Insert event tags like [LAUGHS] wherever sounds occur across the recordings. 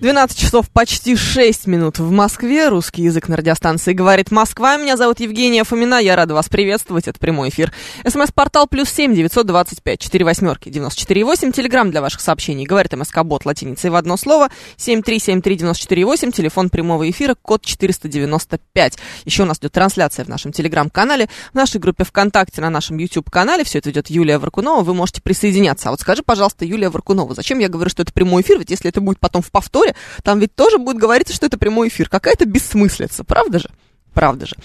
12 часов почти 6 минут в Москве. Русский язык на радиостанции «Говорит Москва». Меня зовут Евгения Фомина. Я рада вас приветствовать. Это прямой эфир. СМС-портал плюс семь девятьсот двадцать пять четыре восьмерки девяносто четыре восемь. Телеграмм для ваших сообщений. Говорит МСК-бот латиницей в одно слово. Семь три семь три девяносто четыре восемь. Телефон прямого эфира. Код 495. Еще у нас идет трансляция в нашем телеграм-канале. В нашей группе ВКонтакте, на нашем YouTube-канале. Все это идет Юлия Варкунова. Вы можете присоединяться. А вот скажи, пожалуйста, Юлия Варкунова, зачем я говорю, что это прямой эфир? Ведь если это будет потом в повторе, там ведь тоже будет говориться, что это прямой эфир. Какая-то бессмыслица, правда же? Правда же.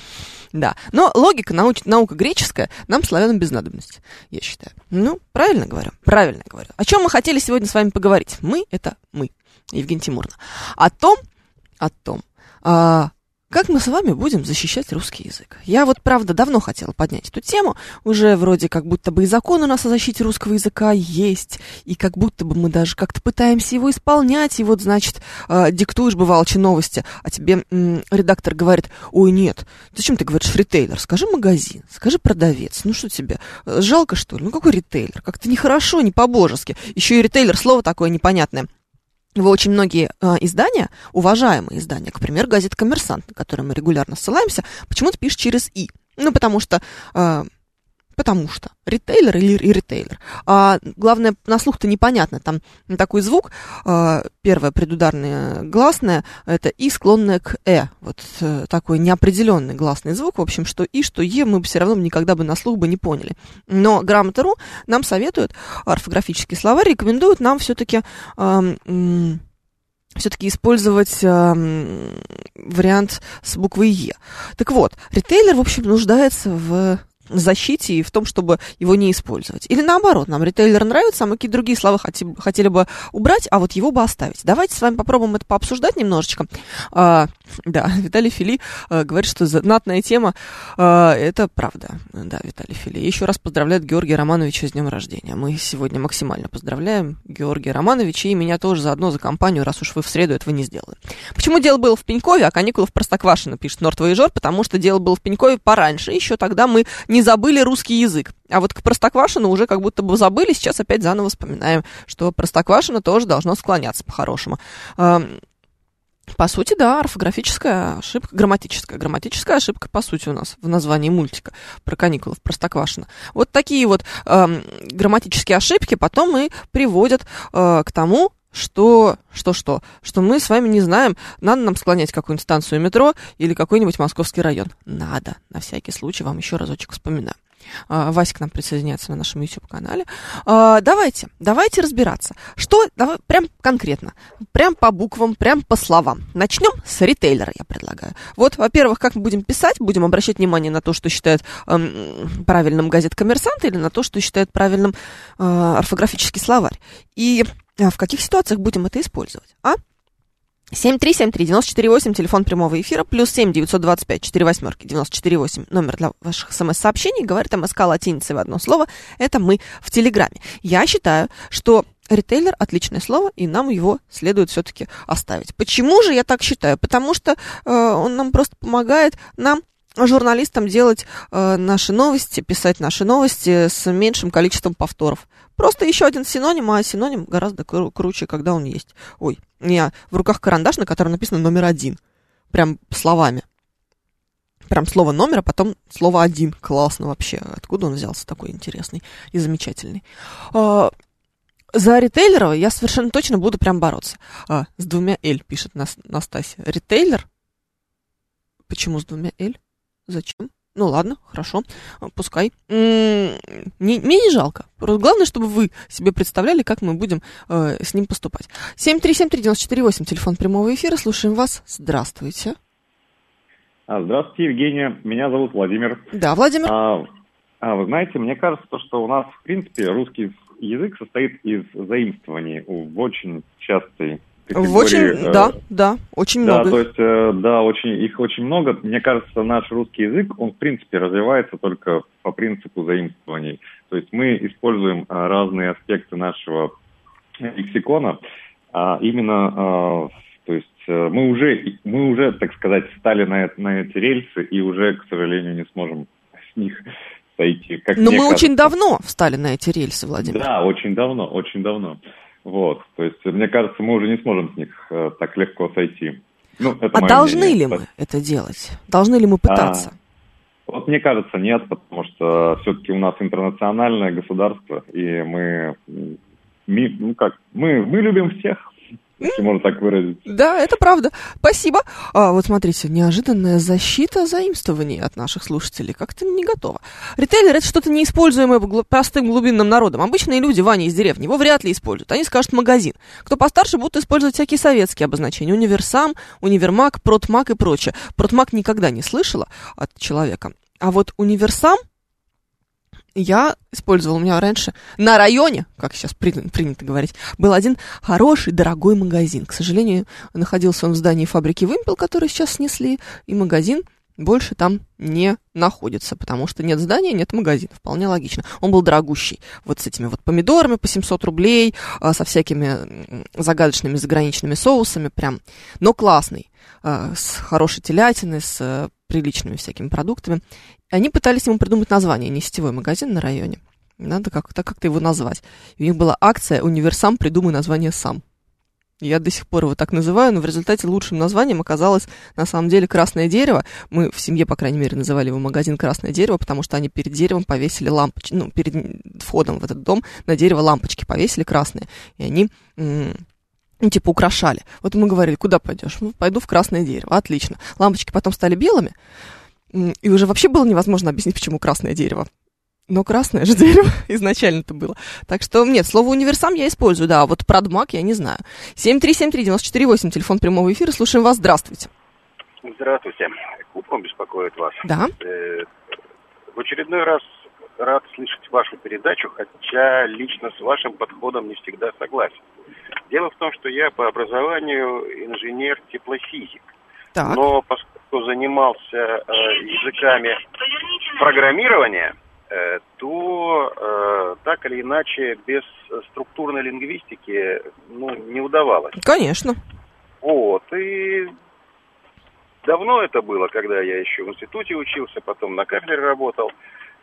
Да. Но логика, науч, наука греческая, нам славянам без надобности, я считаю. Ну, правильно говорю? Правильно говорю. О чем мы хотели сегодня с вами поговорить? Мы — это мы, Евгения Тимуровна. О том, о том, а, как мы с вами будем защищать русский язык? Я вот, правда, давно хотела поднять эту тему. Уже вроде как будто бы и закон у нас о защите русского языка есть, и как будто бы мы даже как-то пытаемся его исполнять. И вот, значит, э, диктуешь, бывалочи, новости, а тебе редактор говорит, ой, нет, зачем ты говоришь ритейлер? Скажи магазин, скажи продавец. Ну что тебе, э, жалко, что ли? Ну какой ритейлер? Как-то нехорошо, не по-божески. Еще и ритейлер, слово такое непонятное. Его очень многие э, издания, уважаемые издания, к примеру, газета «Коммерсант», на которую мы регулярно ссылаемся, почему-то пишут через «и». Ну, потому что... Э, потому что. Ритейлер или ритейлер. А главное, на слух-то непонятно. Там такой звук, э, первое предударное гласное, это «и», склонное к «э». Вот э, такой неопределенный гласный звук. В общем, что «и», что «е» мы бы все равно никогда бы на слух бы не поняли. Но Грамота.ру нам советует, орфографический словарь рекомендует нам все-таки все-таки использовать э, вариант с буквой Е. Так вот, ритейлер, в общем, нуждается в защите и в том, чтобы его не использовать. Или наоборот, нам ритейлер нравится, а мы какие-то другие слова хотим, хотели бы убрать, а вот его бы оставить. Давайте с вами попробуем это пообсуждать немножечко. А, да, [LAUGHS] Виталий Фили а, говорит, что знатная тема, а, это правда. Да, Виталий Фили. Еще раз поздравляет Георгия Романовича с днем рождения. Мы сегодня максимально поздравляем Георгия Романовича и меня тоже заодно за компанию, раз уж вы в среду этого не сделали. Почему дело было в Пенькове, а каникулы в Простоквашино, пишет Нортвоежор, потому что дело было в Пенькове пораньше, еще тогда мы забыли русский язык. А вот к Простоквашину уже как будто бы забыли, сейчас опять заново вспоминаем, что Простоквашино тоже должно склоняться по-хорошему. По сути, да, орфографическая ошибка, грамматическая. Грамматическая ошибка, по сути, у нас в названии мультика про каникулы в Простоквашино. Вот такие вот э, грамматические ошибки потом и приводят э, к тому, что, что, что, что мы с вами не знаем, надо нам склонять какую-нибудь станцию метро или какой-нибудь московский район. Надо. На всякий случай вам еще разочек вспоминаю. А, Вася к нам присоединяется на нашем YouTube-канале. А, давайте, давайте разбираться. Что, давай, прям конкретно, прям по буквам, прям по словам. Начнем с ритейлера, я предлагаю. Вот, во-первых, как мы будем писать, будем обращать внимание на то, что считает эм, правильным газет «Коммерсант» или на то, что считает правильным э, орфографический словарь. И в каких ситуациях будем это использовать, а? 7373948, телефон прямого эфира, плюс 7 925 4 восьмерки 948, номер для ваших смс-сообщений, говорит МСК латиницей в одно слово, это мы в Телеграме. Я считаю, что ритейлер отличное слово, и нам его следует все-таки оставить. Почему же я так считаю? Потому что э, он нам просто помогает нам журналистам делать э, наши новости, писать наши новости с меньшим количеством повторов. Просто еще один синоним, а синоним гораздо кру- круче, когда он есть. Ой, у меня в руках карандаш, на котором написано номер один. Прям словами. Прям слово номер, а потом слово один. Классно вообще. Откуда он взялся такой интересный и замечательный? А, за ритейлеров я совершенно точно буду прям бороться. А, с двумя L, пишет Нас- Настасья. Ритейлер? Почему с двумя L? Зачем? Ну ладно, хорошо, пускай. М-м, не, мне не жалко. Главное, чтобы вы себе представляли, как мы будем э, с ним поступать. 7373948, телефон прямого эфира. Слушаем вас. Здравствуйте. А, Здравствуйте, Евгения. Меня зовут Владимир. Да, Владимир. А, а, вы знаете, мне кажется, то, что у нас, в принципе, русский язык состоит из заимствований в очень частой категории. Очень, э, да, да, очень Да, много. то есть, э, да, очень, их очень много. Мне кажется, наш русский язык, он, в принципе, развивается только по принципу заимствований. То есть мы используем э, разные аспекты нашего лексикона, а именно, то есть мы уже, мы уже, так сказать, стали на, на эти рельсы и уже, к сожалению, не сможем с них сойти. Как Но мы очень кажется. давно встали на эти рельсы, Владимир. Да, очень давно, очень давно. Вот, то есть, мне кажется, мы уже не сможем с них э, так легко сойти. Ну, А должны мнение. ли мы это делать? Должны ли мы пытаться? Вот мне кажется, нет, потому что все-таки у нас интернациональное государство, и мы, ми- ну как, мы, мы любим всех, если можно так выразить. Да, это правда. Спасибо. А, вот смотрите, неожиданная защита заимствований от наших слушателей. Как-то не готова. Ритейлер это что-то неиспользуемое простым глубинным народом. Обычные люди, Ваня из деревни, его вряд ли используют. Они скажут магазин. Кто постарше, будут использовать всякие советские обозначения. Универсам, универмаг, протмаг и прочее. Протмаг никогда не слышала от человека. А вот универсам я использовала у меня раньше на районе, как сейчас при- принято говорить, был один хороший, дорогой магазин. К сожалению, находился он в здании фабрики «Вымпел», который сейчас снесли, и магазин больше там не находится, потому что нет здания, нет магазина. Вполне логично. Он был дорогущий. Вот с этими вот помидорами по 700 рублей, а, со всякими загадочными заграничными соусами, прям, но классный, а, с хорошей телятиной, с э, приличными всякими продуктами. Они пытались ему придумать название, не сетевой магазин на районе. Надо как-то как-то его назвать. У них была акция «Универсам, придумай название сам». Я до сих пор его так называю, но в результате лучшим названием оказалось на самом деле «Красное дерево». Мы в семье, по крайней мере, называли его магазин «Красное дерево», потому что они перед деревом повесили лампочки, ну, перед входом в этот дом на дерево лампочки повесили красные. И они ну, типа украшали. Вот мы говорили, куда пойдешь? Ну, пойду в красное дерево. Отлично. Лампочки потом стали белыми, и уже вообще было невозможно объяснить, почему красное дерево. Но красное же [LAUGHS] дерево изначально-то было. Так что, нет, слово универсам я использую, да, а вот продмаг я не знаю. 7373948, телефон прямого эфира, слушаем вас, здравствуйте. Здравствуйте. Купом беспокоит вас. Да, Э, В очередной раз рад слышать вашу передачу, хотя лично с вашим подходом не всегда согласен. Дело в том, что я по образованию инженер-теплофизик, так, но поскольку занимался э, языками программирования, э, то э, так или иначе без структурной лингвистики ну, не удавалось. конечно. Вот, и давно это было, когда я еще в институте учился, потом на кафедре работал.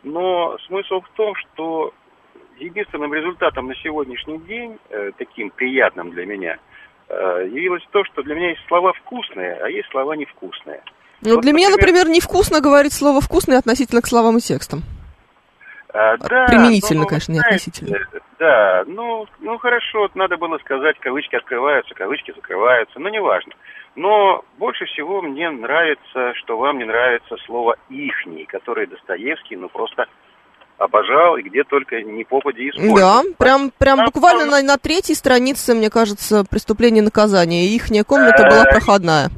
Но смысл в том, что единственным результатом на сегодняшний день, э, таким приятным для меня, э, явилось то, что для меня есть слова вкусные, а есть слова невкусные. Ну, Вот, для меня, например- например, невкусно говорить слово «вкусный» относительно к словам и текстам. А, да, Применительно, ну, конечно, не знаете, относительно. Да, ну, ну хорошо, надо было сказать, кавычки открываются, кавычки закрываются, но неважно. Но больше всего мне нравится, что вам не нравится слово «ихний», которое Достоевский, ну, просто обожал, и где только не попади использовал. Да, прям, прям Там буквально тоже- на, на третьей странице, мне кажется, преступление и наказание. Ихняя комната была Э, проходная.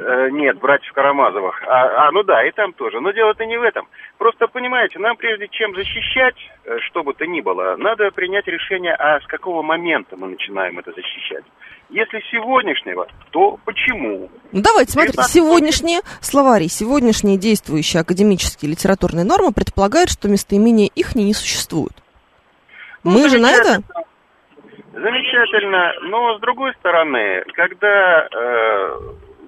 Э, нет, братьев Карамазовых. А, а, ну да, и там тоже. Но дело-то не в этом. Просто, понимаете, нам прежде чем защищать, э, что бы то ни было, надо принять решение, а с какого момента мы начинаем это защищать. Если сегодняшнего, то почему? Ну, давайте, смотрите, 19 сегодняшние словари, сегодняшние действующие академические литературные нормы предполагают, что местоимения их не существует. Ну, Мы же на это... Замечательно, но с другой стороны, когда э,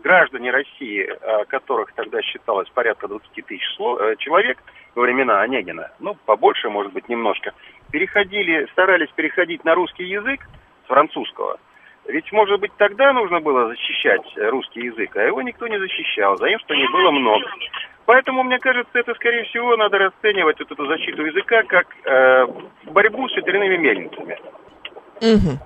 граждане России, о которых тогда считалось порядка 20 тысяч э, человек во времена Онегина, ну, побольше, может быть, немножко, переходили, старались переходить на русский язык с французского, ведь, может быть, тогда нужно было защищать э, русский язык, а его никто не защищал, заимствований было много. Поэтому, мне кажется, это, скорее всего, надо расценивать вот эту защиту языка как э, борьбу с ветряными мельницами. Мгм.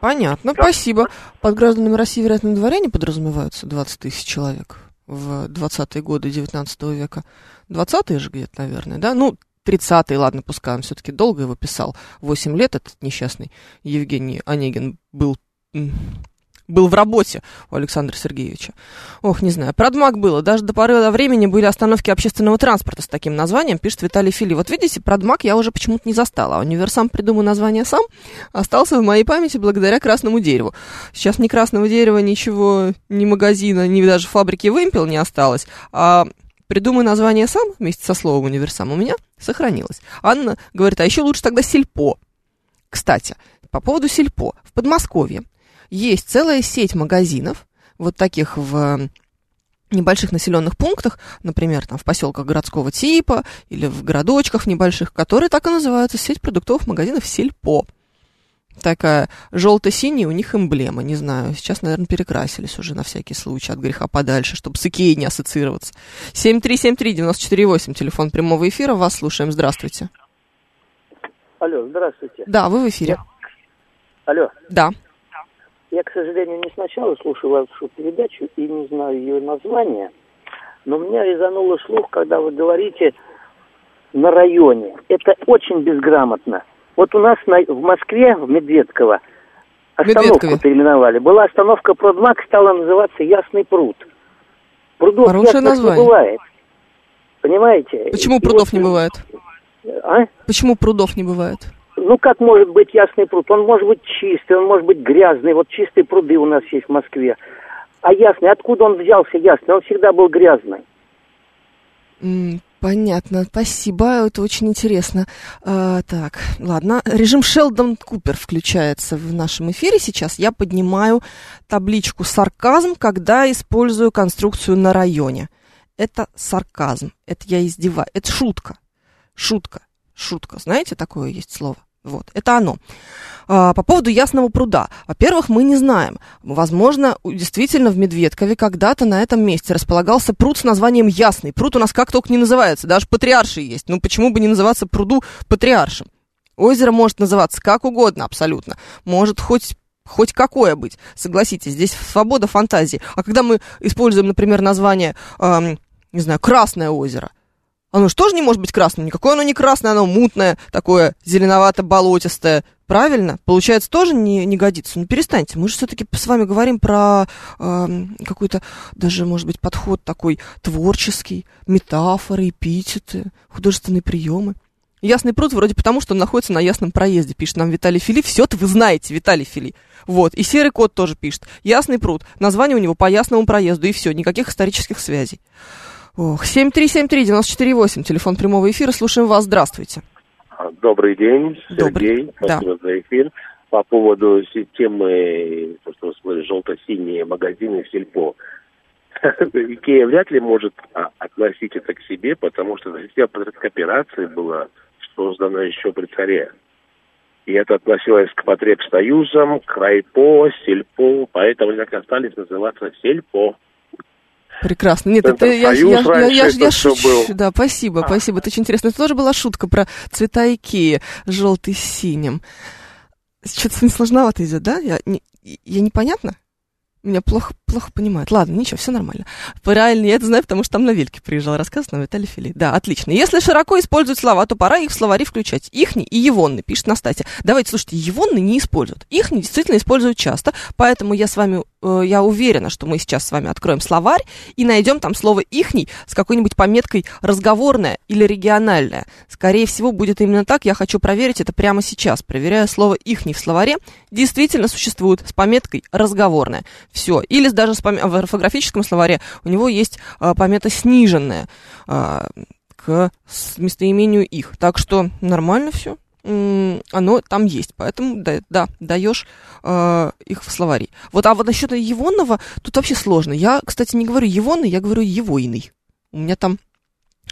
Понятно, Да. спасибо. Под гражданами России, вероятно, на дворе не подразумеваются 20 тысяч человек в 20-е годы 19 века. 20-е же где-то, наверное, да? Ну, 30-е, ладно, пускай он все-таки долго его писал. 8 лет этот несчастный Евгений Онегин был был в работе у Александра Сергеевича. Ох, не знаю. Продмаг было. Даже до поры до времени были остановки общественного транспорта с таким названием, пишет Виталий Фили. Вот видите, Продмаг я уже почему-то не застала. А универсам, придумал название сам, остался в моей памяти благодаря красному дереву. Сейчас ни красного дерева, ничего, ни магазина, ни даже фабрики вымпел не осталось. А придумай название сам вместе со словом универсам у меня сохранилось. Анна говорит, а еще лучше тогда сельпо. Кстати, по поводу сельпо. В Подмосковье есть целая сеть магазинов, вот таких в небольших населенных пунктах, например, там в поселках городского типа или в городочках небольших, которые так и называются сеть продуктовых магазинов Сельпо. Такая желто-синяя у них эмблема, не знаю, сейчас, наверное, перекрасились уже на всякий случай от греха подальше, чтобы с Икеей не ассоциироваться. 7373948, телефон прямого эфира, вас слушаем, здравствуйте. Алло, здравствуйте. Да, вы в эфире. Алло. Да. Я, к сожалению, не сначала слушаю вашу передачу и не знаю ее название, но меня резануло слух, когда вы говорите на районе. Это очень безграмотно. Вот у нас на, в Москве, в Медведково, остановку Медведкове. переименовали. Была остановка Продмаг, стала называться Ясный пруд. Прудов Хорошее название. не бывает. Понимаете? Почему И прудов вот- не бывает? А? Почему прудов не бывает? Ну, как может быть ясный пруд? Он может быть чистый, он может быть грязный. Вот чистые пруды у нас есть в Москве. А ясный, откуда он взялся ясный? Он всегда был грязный. Понятно, спасибо, это очень интересно. А, так, ладно, режим Шелдон Купер включается в нашем эфире сейчас. Я поднимаю табличку сарказм, когда использую конструкцию на районе. Это сарказм, это я издеваюсь, это шутка, шутка, шутка. Знаете, такое есть слово? Вот, это оно. А, по поводу Ясного пруда. Во-первых, мы не знаем. Возможно, действительно в Медведкове когда-то на этом месте располагался пруд с названием Ясный. Пруд у нас как только не называется, даже Патриарший есть. Ну почему бы не называться пруду Патриаршим? Озеро может называться как угодно абсолютно. Может хоть хоть какое быть. Согласитесь, здесь свобода фантазии. А когда мы используем, например, название, эм, не знаю, Красное озеро, оно же тоже не может быть красным. Никакое оно не красное, оно мутное, такое зеленовато-болотистое. Правильно? Получается, тоже не, не годится. Ну, перестаньте. Мы же все-таки с вами говорим про эм, какой-то даже, может быть, подход такой творческий, метафоры, эпитеты, художественные приемы. Ясный пруд вроде потому, что он находится на ясном проезде, пишет нам Виталий Фили. Все это вы знаете, Виталий Фили. Вот. И серый кот тоже пишет. Ясный пруд. Название у него по ясному проезду, и все. Никаких исторических связей. Ох, 7373948, телефон прямого эфира. Слушаем вас. Здравствуйте. Добрый день, Добрый. Сергей. Да. Спасибо за эфир. По поводу системы, то, что вы сказали, желто-синие магазины Сельпо. [LAUGHS] Икея вряд ли может а, относить это к себе, потому что система кооперации была создана еще при царе. И это относилось к потребсоюзам, к райпо, сельпо, поэтому они так остались называться сельпо. Прекрасно. Нет, это я, я, я, я, я шучу. был. Да, спасибо, спасибо. Это очень интересно. Это тоже была шутка про цвета Икеи, желтый с синим. Что-то сложновато идет, да? Я, не, я непонятно? Меня плохо, плохо понимают. Ладно, ничего, все нормально. Правильно, я это знаю, потому что там на Вельке приезжал рассказ на Виталий Фили. Да, отлично. Если широко используют слова, то пора их в словари включать. Ихни и Евонны, пишет Настасья. Давайте, слушайте, Евонны не используют. Ихни действительно используют часто, поэтому я с вами, э, я уверена, что мы сейчас с вами откроем словарь и найдем там слово ихний с какой-нибудь пометкой разговорное или региональное. Скорее всего, будет именно так. Я хочу проверить это прямо сейчас. Проверяя слово ихний в словаре, действительно существует с пометкой разговорное. Все. Или даже в орфографическом словаре у него есть а, помета сниженная а, к местоимению их. Так что нормально все. Оно там есть, поэтому да, да даешь э, их в словари. Вот, а вот насчет Евонного тут вообще сложно. Я, кстати, не говорю Евонный, я говорю Евойный. У меня там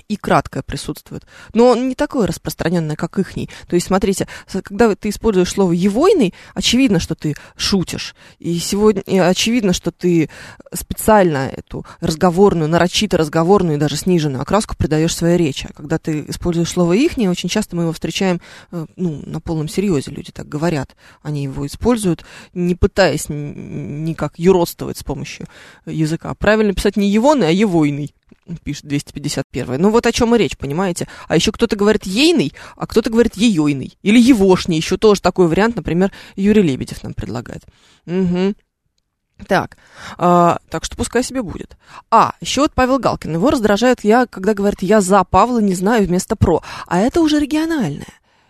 и краткое присутствует. Но он не такое распространенное, как ихний. То есть, смотрите, когда ты используешь слово «евойный», очевидно, что ты шутишь. И сегодня очевидно, что ты специально эту разговорную, нарочито разговорную и даже сниженную окраску придаешь своей речи. А когда ты используешь слово «ихний», очень часто мы его встречаем э, ну, на полном серьезе, люди так говорят. Они его используют, не пытаясь никак юродствовать с помощью языка. Правильно писать не «евойный», а «евойный» пишет 251. Ну вот о чем и речь, понимаете? А еще кто-то говорит ейный, а кто-то говорит еёйный. Или егошний, еще тоже такой вариант, например, Юрий Лебедев нам предлагает. Угу. Так, а, так что пускай себе будет. А, еще вот Павел Галкин. Его раздражает я, когда говорит «я за Павла не знаю» вместо «про». А это уже региональное.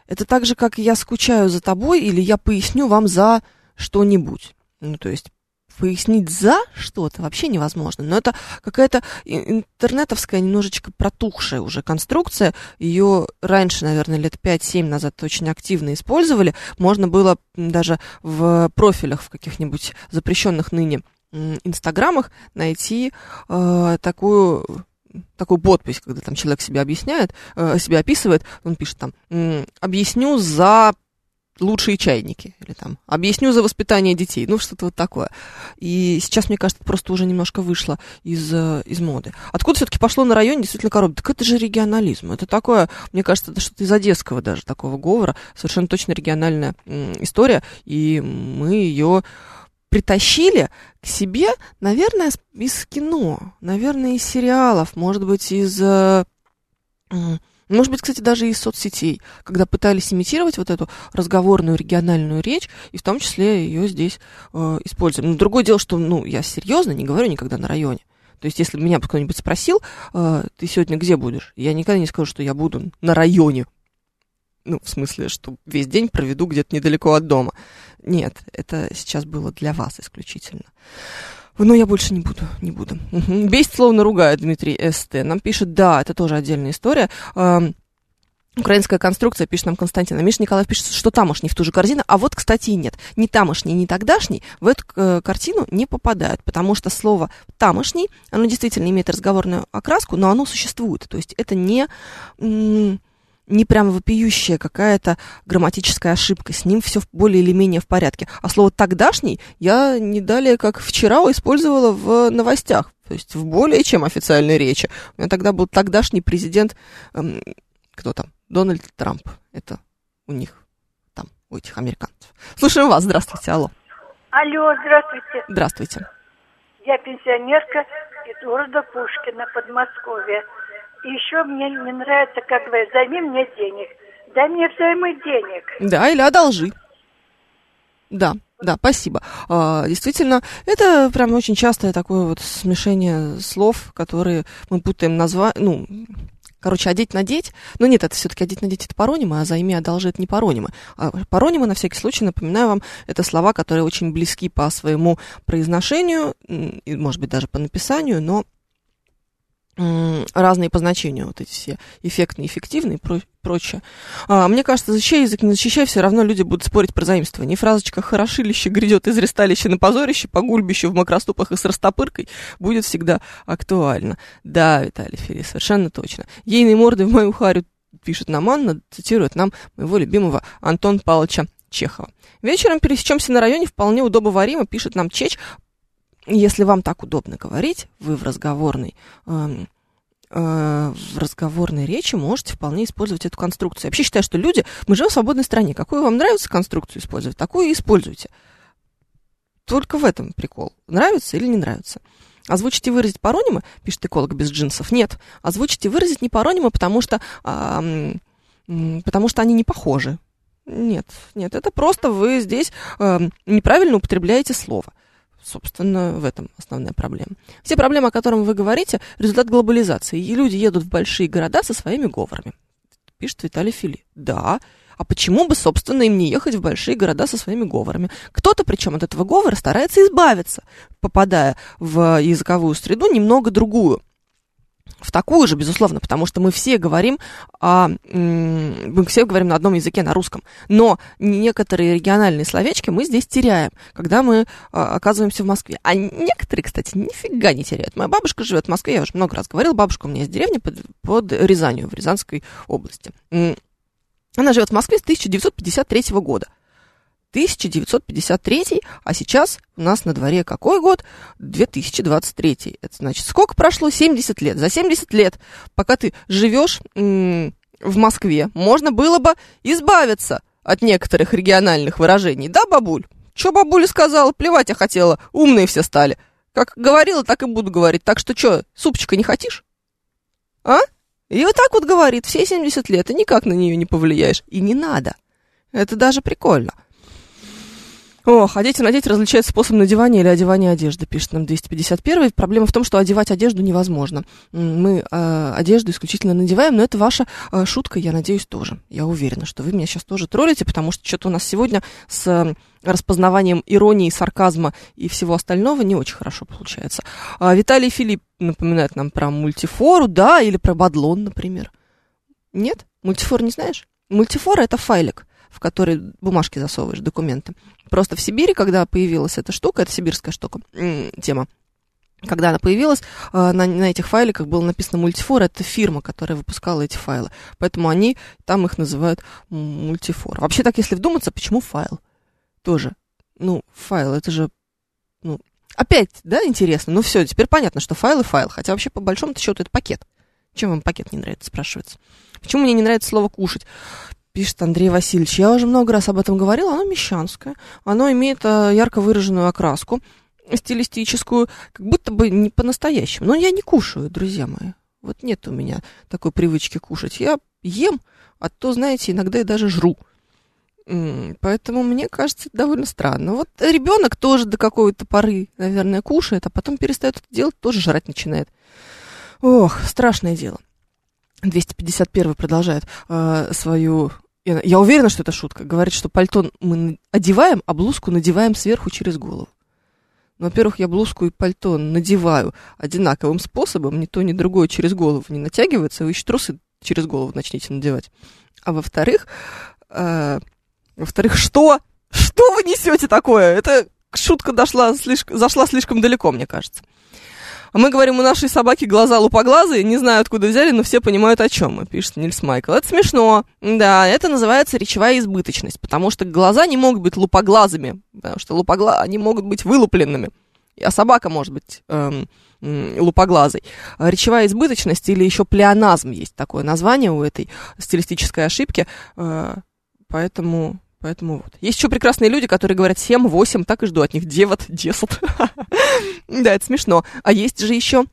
Это так же, как «я скучаю за тобой» или «я поясню вам за что-нибудь». Ну, то есть пояснить за что-то вообще невозможно. Но это какая-то интернетовская, немножечко протухшая уже конструкция. Ее раньше, наверное, лет 5-7 назад очень активно использовали. Можно было даже в профилях в каких-нибудь запрещенных ныне инстаграмах найти э, такую такую подпись, когда там человек себя объясняет, э, себя описывает, он пишет там, объясню за лучшие чайники, или там, объясню за воспитание детей, ну, что-то вот такое. И сейчас, мне кажется, просто уже немножко вышло из, э, из моды. Откуда все-таки пошло на районе действительно коробка? Так это же регионализм. Это такое, мне кажется, это что-то из одесского даже такого говора. Совершенно точно региональная история, и мы ее притащили к себе, наверное, из кино, наверное, из сериалов, может быть, из э, может быть, кстати, даже из соцсетей, когда пытались имитировать вот эту разговорную региональную речь, и в том числе ее здесь э, используем. Но другое дело, что, ну, я серьезно не говорю никогда на районе. То есть, если меня кто-нибудь спросил, э, ты сегодня где будешь? Я никогда не скажу, что я буду на районе. Ну, в смысле, что весь день проведу где-то недалеко от дома. Нет, это сейчас было для вас исключительно. Но я больше не буду, не буду. Угу. Словно ругает Дмитрий СТ. Нам пишет, да, это тоже отдельная история. Украинская конструкция, пишет нам Константин. А Миша Николаев пишет, что тамошний в ту же корзину. А вот, кстати, и нет. Ни тамошний, ни тогдашний в эту э, картину не попадают, потому что слово тамошний, оно действительно имеет разговорную окраску, но оно существует. То есть это не... М- не прям вопиющая какая-то грамматическая ошибка, с ним все более или менее в порядке. А слово «тогдашний» я не далее, как вчера, использовала в новостях, то есть в более чем официальной речи. У меня тогда был тогдашний президент, эм, кто там, Дональд Трамп. Это у них там, у этих американцев. Слушаем вас, здравствуйте, алло. Алло, здравствуйте. Здравствуйте. Я пенсионерка из города Пушкина, Подмосковья. Еще мне не нравится, как говорят, займи мне денег. Дай мне взаймы денег. Да, или одолжи. Да, да, спасибо. А, действительно, это прям очень частое такое вот смешение слов, которые мы путаем назва... ну, Короче, одеть надеть. Но нет, это все-таки одеть надеть это паронимы, а займи одолжи это не паронимы. А паронимы, на всякий случай, напоминаю вам, это слова, которые очень близки по своему произношению, и, может быть, даже по написанию, но разные по значению, вот эти все эффектные, эффективные и про прочее. А, мне кажется, защищай язык, не защищай, все равно люди будут спорить про заимствование. И фразочка «хорошилище грядет из ресталища на позорище, по гульбищу в макроступах и с растопыркой» будет всегда актуально. Да, Виталий Фили, совершенно точно. Ейной морды в мою харю пишет нам Анна, цитирует нам моего любимого Антон Павловича Чехова. Вечером пересечемся на районе, вполне удобоваримо, пишет нам Чеч, если вам так удобно говорить, вы в разговорной э, э, в разговорной речи можете вполне использовать эту конструкцию. Я вообще считаю, что люди, мы живем в свободной стране. Какую вам нравится конструкцию использовать, такую и используйте. Только в этом прикол. Нравится или не нравится. Озвучить и выразить паронимы, пишет эколог без джинсов, нет. Озвучить и выразить не паронимы, потому что, а, потому что они не похожи. Нет, нет, это просто вы здесь а, неправильно употребляете слово. Собственно, в этом основная проблема. Все проблемы, о которых вы говорите, результат глобализации. И люди едут в большие города со своими говорами. Пишет Виталий Фили. Да, а почему бы, собственно, им не ехать в большие города со своими говорами? Кто-то, причем от этого говора, старается избавиться, попадая в языковую среду немного другую в такую же, безусловно, потому что мы все говорим, а, мы все говорим на одном языке, на русском. Но некоторые региональные словечки мы здесь теряем, когда мы а, оказываемся в Москве. А некоторые, кстати, нифига не теряют. Моя бабушка живет в Москве, я уже много раз говорила, бабушка у меня из деревни под, под Рязанью, в Рязанской области. Она живет в Москве с 1953 года. 1953, а сейчас у нас на дворе какой год? 2023. Это значит, сколько прошло? 70 лет. За 70 лет, пока ты живешь в Москве, можно было бы избавиться от некоторых региональных выражений. Да, бабуль? Что бабуля сказала? Плевать я хотела. Умные все стали. Как говорила, так и буду говорить. Так что что, супчика не хотишь? А? И вот так вот говорит все 70 лет, и никак на нее не повлияешь. И не надо. Это даже прикольно. Ох, одеть и надеть различает способ надевания или одевания одежды, пишет нам 251. Проблема в том, что одевать одежду невозможно. Мы э, одежду исключительно надеваем, но это ваша э, шутка, я надеюсь, тоже. Я уверена, что вы меня сейчас тоже троллите, потому что что-то у нас сегодня с э, распознаванием иронии, сарказма и всего остального не очень хорошо получается. А Виталий Филипп напоминает нам про мультифору, да, или про бадлон, например. Нет? Мультифор не знаешь? Мультифора это файлик в который бумажки засовываешь, документы. Просто в Сибири, когда появилась эта штука, это сибирская штука, тема, когда она появилась, э, на, на этих файликах было написано мультифор, это фирма, которая выпускала эти файлы. Поэтому они там их называют мультифор. Вообще так, если вдуматься, почему файл? Тоже. Ну, файл, это же, ну, опять, да, интересно. Ну все, теперь понятно, что файл и файл. Хотя вообще по большому счету это пакет. Чем вам пакет не нравится, спрашивается. Почему мне не нравится слово кушать? Пишет Андрей Васильевич. Я уже много раз об этом говорила. Оно мещанское. Оно имеет э, ярко выраженную окраску стилистическую, как будто бы не по-настоящему. Но я не кушаю, друзья мои. Вот нет у меня такой привычки кушать. Я ем, а то, знаете, иногда и даже жру. Поэтому мне кажется, это довольно странно. Вот ребенок тоже до какой-то поры, наверное, кушает, а потом перестает это делать, тоже жрать начинает. Ох, страшное дело. 251 продолжает э, свою я уверена, что это шутка. Говорит, что пальто мы одеваем, а блузку надеваем сверху через голову. Ну, во-первых, я блузку и пальто надеваю одинаковым способом, ни то, ни другое через голову не натягивается, вы еще трусы через голову начните надевать. А во-вторых, э, во-вторых, что? Что вы несете такое? Это шутка дошла слишком, зашла слишком далеко, мне кажется. А мы говорим, у нашей собаки глаза лупоглазые, не знаю, откуда взяли, но все понимают, о чем мы, пишет Нильс Майкл. Это смешно. Да, это называется речевая избыточность, потому что глаза не могут быть лупоглазыми, потому что лупогла... они могут быть вылупленными. А собака может быть эм, лупоглазой. Речевая избыточность или еще плеоназм есть такое название у этой стилистической ошибки. Э, поэтому Поэтому вот. Есть еще прекрасные люди, которые говорят 7, 8, так и жду от них 9, 10. [LAUGHS] Да, это смешно. А есть же еще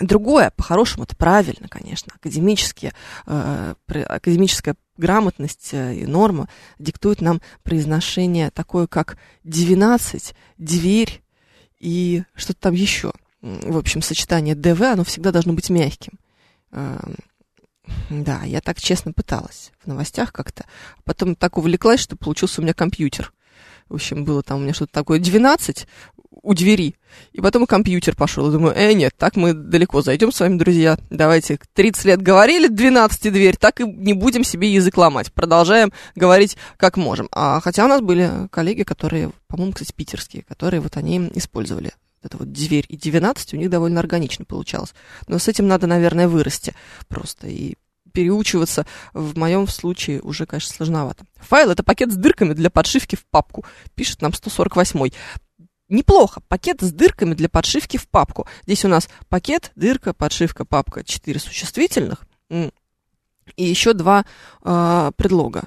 другое, по-хорошему, это правильно, конечно, академические, э, академическая грамотность э, и норма диктует нам произношение такое, как 12, дверь и что-то там еще. В общем, сочетание ДВ, оно всегда должно быть мягким. Да, я так честно пыталась в новостях как-то. Потом так увлеклась, что получился у меня компьютер. В общем, было там у меня что-то такое 12 у двери. И потом компьютер пошел. Думаю, э, нет, так мы далеко зайдем с вами, друзья. Давайте, 30 лет говорили, 12 дверь, так и не будем себе язык ломать. Продолжаем говорить как можем. А хотя у нас были коллеги, которые, по-моему, кстати, питерские, которые вот они использовали это вот дверь и 12 у них довольно органично получалось. Но с этим надо, наверное, вырасти просто. И переучиваться в моем случае уже, конечно, сложновато. Файл — это пакет с дырками для подшивки в папку, пишет нам 148-й. Неплохо. Пакет с дырками для подшивки в папку. Здесь у нас пакет, дырка, подшивка, папка. Четыре существительных. И еще два э, предлога.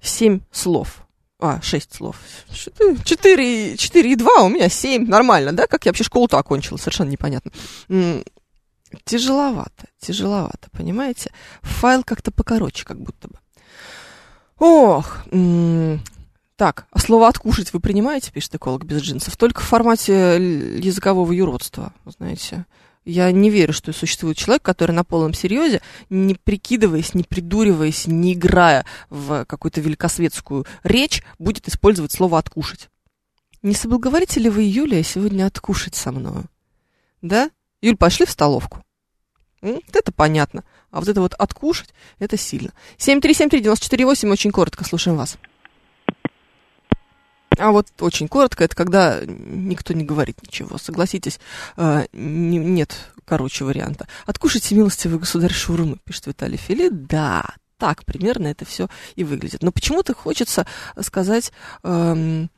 Семь слов. А, шесть слов. Четыре, четыре и два, у меня семь. Нормально, да? Как я вообще школу-то окончила, совершенно непонятно. Тяжеловато, тяжеловато, понимаете? Файл как-то покороче, как будто бы. Ох, так, а слово «откушать» вы принимаете, пишет эколог без джинсов, только в формате языкового юродства, знаете. Я не верю, что существует человек, который на полном серьезе, не прикидываясь, не придуриваясь, не играя в какую-то великосветскую речь, будет использовать слово «откушать». Не соблаговорите ли вы, Юлия, сегодня откушать со мною? Да? Юль, пошли в столовку. М? Это понятно. А вот это вот откушать, это сильно. 7373948, очень коротко, слушаем вас. А вот очень коротко, это когда никто не говорит ничего. Согласитесь, э, не, нет короче варианта. Откушайте, милостивый государь, шурмы, пишет Виталий Фили. Да, так примерно это все и выглядит. Но почему-то хочется сказать... Эм,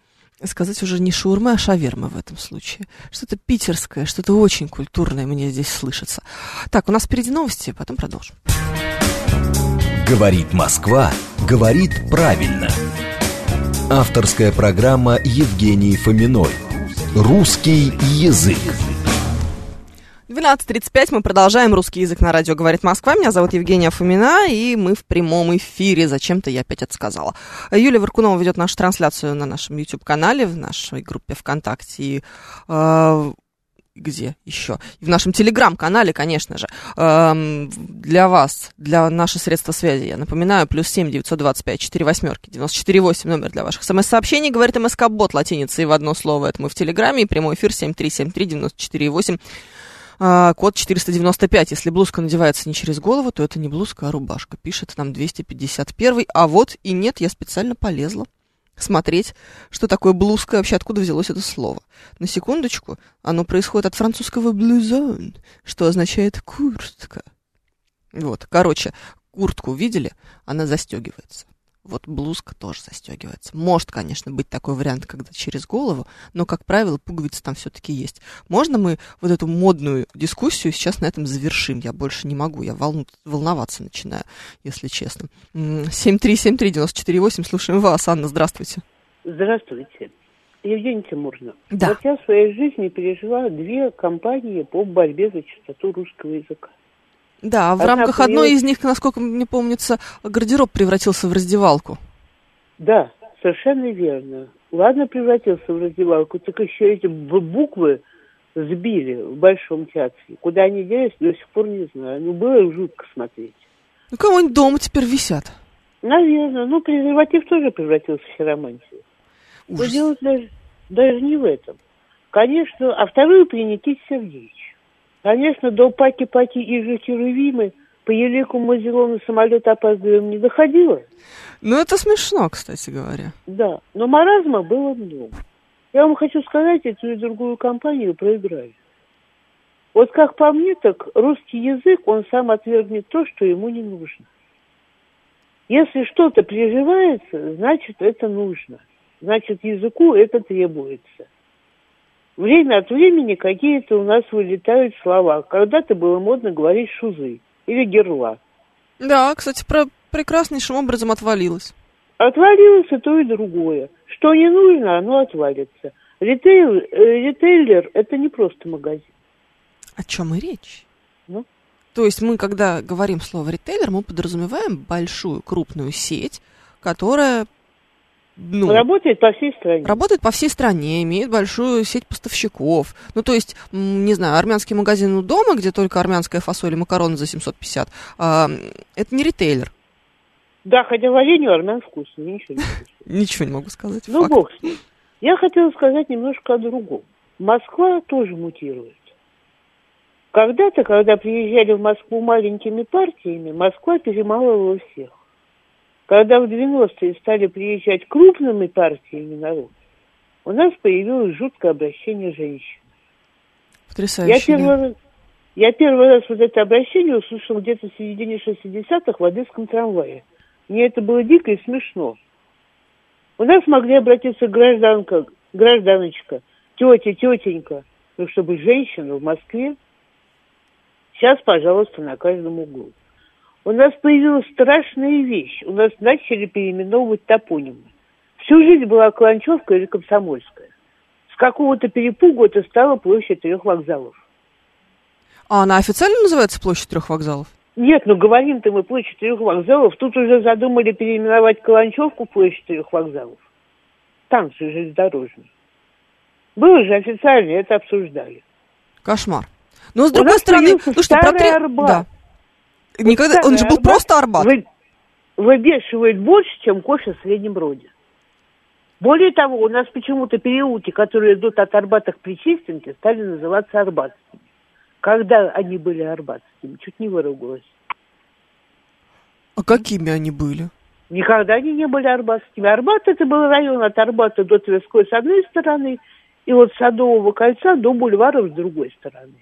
сказать уже не шаурма, а шаверма в этом случае. Что-то питерское, что-то очень культурное мне здесь слышится. Так, у нас впереди новости, потом продолжим. Говорит Москва, говорит правильно. Авторская программа Евгении Фоминой. Русский язык. 12.35 мы продолжаем русский язык на радио «Говорит Москва». Меня зовут Евгения Фомина, и мы в прямом эфире. Зачем-то я опять это сказала. Юлия Варкунова ведет нашу трансляцию на нашем YouTube-канале, в нашей группе ВКонтакте и э, где еще? В нашем телеграм-канале, конечно же. Эм, для вас, для наших средства связи, я напоминаю, плюс семь девятьсот двадцать пять четыре восьмерки, девяносто четыре восемь номер для ваших смс-сообщений. Говорит МСК-бот латиницей в одно слово. Это мы в телеграме. И прямой эфир семь три семь три девяносто четыре восемь. А, код 495. Если блузка надевается не через голову, то это не блузка, а рубашка. Пишет нам 251. А вот и нет, я специально полезла смотреть, что такое блузка, вообще откуда взялось это слово. На секундочку, оно происходит от французского блюзон, что означает куртка. Вот, короче, куртку видели, она застегивается. Вот блузка тоже застегивается. Может, конечно, быть такой вариант, когда через голову, но, как правило, пуговицы там все-таки есть. Можно мы вот эту модную дискуссию сейчас на этом завершим? Я больше не могу, я волну, волноваться начинаю, если честно. 7373948, слушаем вас. Анна, здравствуйте. Здравствуйте. Евгения Тимуровна, Да. вот я в своей жизни пережила две кампании по борьбе за чистоту русского языка. Да, в Одна рамках одной появилась- из них, насколько мне помнится, гардероб превратился в раздевалку. Да, совершенно верно. Ладно, превратился в раздевалку, так еще эти буквы сбили в Большом театре. Куда они делись, до сих пор не знаю. Ну, было жутко смотреть. Ну, кого-нибудь дома теперь висят. Наверное. Ну, презерватив тоже превратился в хиромантию. Но Ужас. дело даже, даже не в этом. Конечно, а вторую при Никите Сергеевиче. Конечно, до Паки-Паки и же Херувимы по Елику Мазелону самолет опаздываем не доходило. Ну, это смешно, кстати говоря. Да, но маразма было много. Я вам хочу сказать, эту и другую компанию проиграли. Вот как по мне, так русский язык, он сам отвергнет то, что ему не нужно. Если что-то приживается, значит, это нужно. Значит, языку это требуется. Время от времени какие-то у нас вылетают слова. Когда-то было модно говорить шузы или герла. Да, кстати, про прекраснейшим образом отвалилось. Отвалилось и то, и другое. Что не нужно, оно отвалится. Ритейл, э, ритейлер – это не просто магазин. О чем и речь? Ну? То есть мы, когда говорим слово ритейлер, мы подразумеваем большую, крупную сеть, которая ну, Работает по всей стране. работает по всей стране, имеет большую сеть поставщиков. Ну, то есть, не знаю, армянский магазин у дома, где только армянская фасоль и макароны за 750, а, это не ритейлер. Да, хотя варенье армян вкусное, ничего не вкусно. [LAUGHS] Ничего не могу сказать. Ну, Факт. бог с ним. Я хотела сказать немножко о другом. Москва тоже мутирует. Когда-то, когда приезжали в Москву маленькими партиями, Москва перемалывала всех. Когда в 90-е стали приезжать крупными партиями народ, у нас появилось жуткое обращение женщин. Я Потрясающе. первый, да. я первый раз вот это обращение услышал где-то в середине 60-х в одесском трамвае. Мне это было дико и смешно. У нас могли обратиться гражданка, гражданочка, тетя, тетенька, ну, чтобы женщина в Москве. Сейчас, пожалуйста, на каждом углу. У нас появилась страшная вещь. У нас начали переименовывать топонимы. Всю жизнь была Каланчевка или Комсомольская. С какого-то перепугу это стала площадь трех вокзалов. А она официально называется площадь трех вокзалов? Нет, ну говорим-то мы площадь трех вокзалов. Тут уже задумали переименовать Каланчевку площадь трех вокзалов. Станцию железнодорожную. Было же официально, это обсуждали. Кошмар. Но с У другой стороны, ну что, про три... Да. Никогда... Он же был просто Арбат. вы- выбешивает больше, чем кофе в среднем роде. Более того, у нас почему-то переулки, которые идут от Арбата к Причистенке, стали называться Арбатскими. Когда они были Арбатскими? Чуть не выругалась. А какими они были? Никогда они не были Арбатскими. Арбат это был район от Арбата до Тверской с одной стороны, и от Садового кольца до бульваров с другой стороны.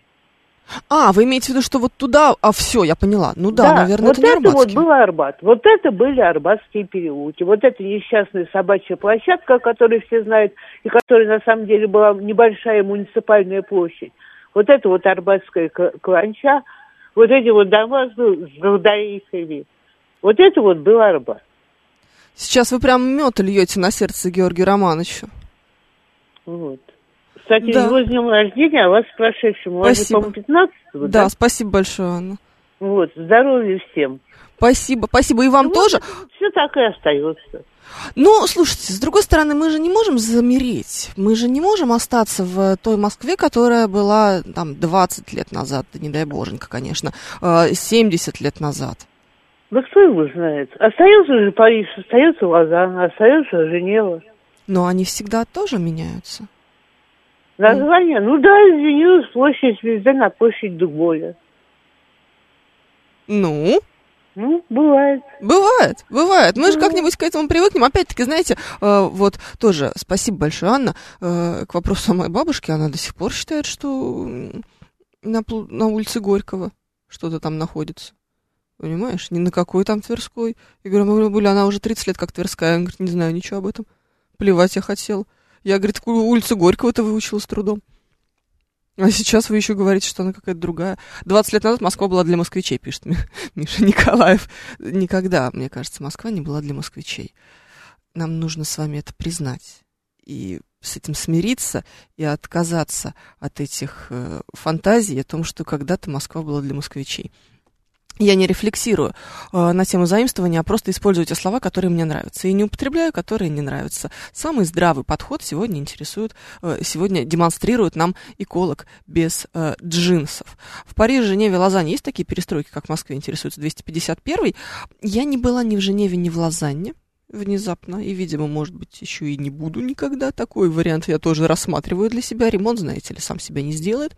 А, вы имеете в виду, что вот туда... А, все, я поняла. Ну да, наверное, вот это не это вот Арбатский. был Арбат. Вот это были арбатские переулки. Вот это несчастная собачья площадка, о которой все знают, и которая на самом деле была небольшая муниципальная площадь. Вот это вот арбатская кланча, вот эти вот дома с гвоздорейками. Вот это вот был Арбат. Сейчас вы прям мед льете на сердце Георгию Романовичу. Вот. Кстати, Да. его с днем рождения, а вас с прошедшим. У вас Спасибо. по-моему, 15 Да, спасибо большое, Анна. Вот, здоровья всем. Спасибо, спасибо. И вам тоже. Все так и остается. Но, слушайте, с другой стороны, мы же не можем замереть. Мы же не можем остаться в той Москве, которая была там 20 лет назад, да не дай боженька, конечно, э, 70 лет назад. Да кто его знает? Остается же Париж, остается Лозанна, остается Женева. Но они всегда тоже меняются. Название? Ну да, извинилась, площадь звезды на площадь Дуболя. Ну, Ну, бывает. Бывает, бывает. Мы же как-нибудь к этому привыкнем. Опять-таки, знаете, э, вот тоже спасибо большое, Анна, э, к вопросу о моей бабушке. Она до сих пор считает, что на, на улице Горького что-то там находится. Понимаешь? Ни на какой там Тверской. Я говорю, «Мы были, она уже 30 лет как Тверская. Она говорит, не знаю ничего об этом. Плевать я хотела. Я, говорит, улицу Горького-то выучила с трудом. А сейчас вы еще говорите, что она какая-то другая. 20 лет назад Москва была для москвичей, пишет Ми- [LAUGHS] Миша Николаев. Никогда, мне кажется, Москва не была для москвичей. Нам нужно с вами это признать. И с этим смириться и отказаться от этих э, фантазий о том, что когда-то Москва была для москвичей. Я не рефлексирую э, на тему заимствования, а просто использую те слова, которые мне нравятся. И не употребляю, которые не нравятся. Самый здравый подход сегодня интересует, э, сегодня демонстрирует нам эколог без э, джинсов. В Париже, Женеве, Лозанне есть такие перестройки, как в Москве интересуется 251 Я не была ни в Женеве, ни в Лозанне внезапно, и, видимо, может быть, еще и не буду никогда. Такой вариант я тоже рассматриваю для себя. Ремонт, знаете ли, сам себя не сделает.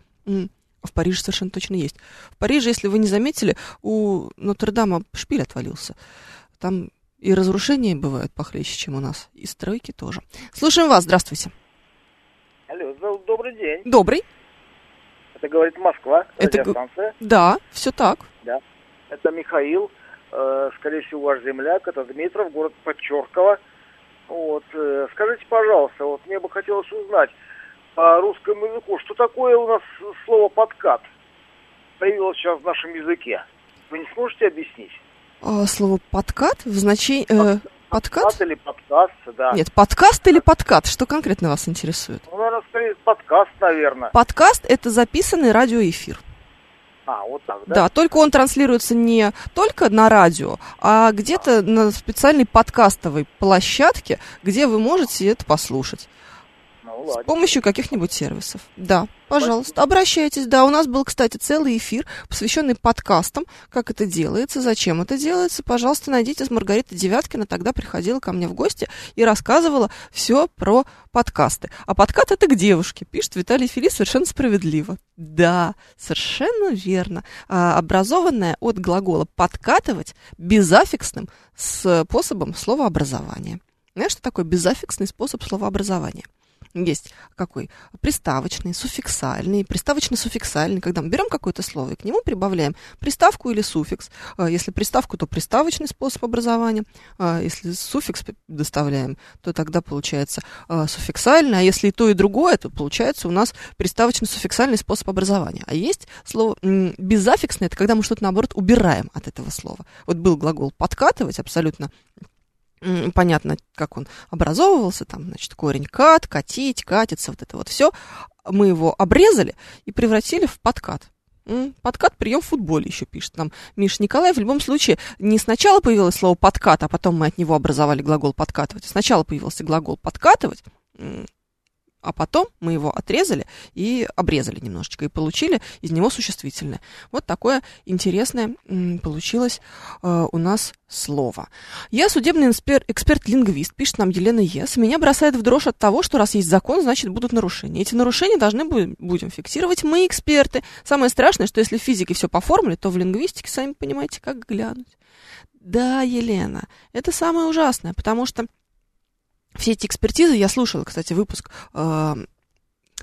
В Париже совершенно точно есть. В Париже, если вы не заметили, у Нотр-Дама шпиль отвалился. Там и разрушения бывают похлеще, чем у нас, и стройки тоже. Слушаем вас, здравствуйте. Алло, добрый день. Добрый. Это говорит Москва, Это радиостанция. Да, все так. Да. Это Михаил, э, скорее всего, ваш земляк, это Дмитров, город Подчерково. Вот, э, скажите, пожалуйста, вот мне бы хотелось узнать по русскому языку, что такое у нас слово подкат появилось сейчас в нашем языке. Вы не сможете объяснить? А, слово подкат в значении... э, подкат? Подкат или подкаст, да. Нет, подкаст или подкат? Что конкретно вас интересует? Ну, наверное, скорее подкаст, наверное. Подкаст – это записанный радиоэфир. А, вот так, да? Да, только он транслируется не только на радио, а где-то на специальной подкастовой площадке, где вы можете это послушать. Ну, С помощью каких-нибудь сервисов. Да, пожалуйста, обращайтесь. Да, у нас был, кстати, целый эфир, посвященный подкастам, как это делается, зачем это делается. Пожалуйста, найдите с Маргаритой Девяткина. Тогда приходила ко мне в гости и рассказывала все про подкасты. А подкат это к девушке, пишет Виталий Фили совершенно справедливо. Да, совершенно верно. А, образованная от глагола подкатывать безаффиксным способом словообразования. Знаешь, что такое безаффиксный способ словообразования? Есть какой? Приставочный, суффиксальный, приставочно-суффиксальный. Когда мы берем какое-то слово и к нему прибавляем приставку или суффикс. А, Если приставку, то приставочный способ образования. А Если суффикс доставляем, то тогда получается а, суффиксальный. А если и то, и другое, то получается у нас приставочно-суффиксальный способ образования. А есть слово безаффиксное, это когда мы что-то, наоборот, убираем от этого слова. Вот был глагол подкатывать абсолютно понятно, как он образовывался, там, значит, корень кат, катить, катиться, вот это вот все. Мы его обрезали и превратили в подкат. Подкат прием в футболе еще пишет нам Миша Николаев. В любом случае, не сначала появилось слово подкат, а потом мы от него образовали глагол подкатывать. Сначала появился глагол подкатывать, а потом мы его отрезали и обрезали немножечко, и получили из него существительное. Вот такое интересное получилось э, у нас слово. Я судебный инспер- эксперт-лингвист, пишет нам Елена Ес. Меня бросает в дрожь от того, что раз есть закон, значит будут нарушения. Эти нарушения должны бу- будем фиксировать мы, эксперты. Самое страшное, что если в физике все по формуле, то в лингвистике, сами понимаете, как глянуть. Да, Елена, это самое ужасное, потому что все эти экспертизы, я слушала, кстати, выпуск э,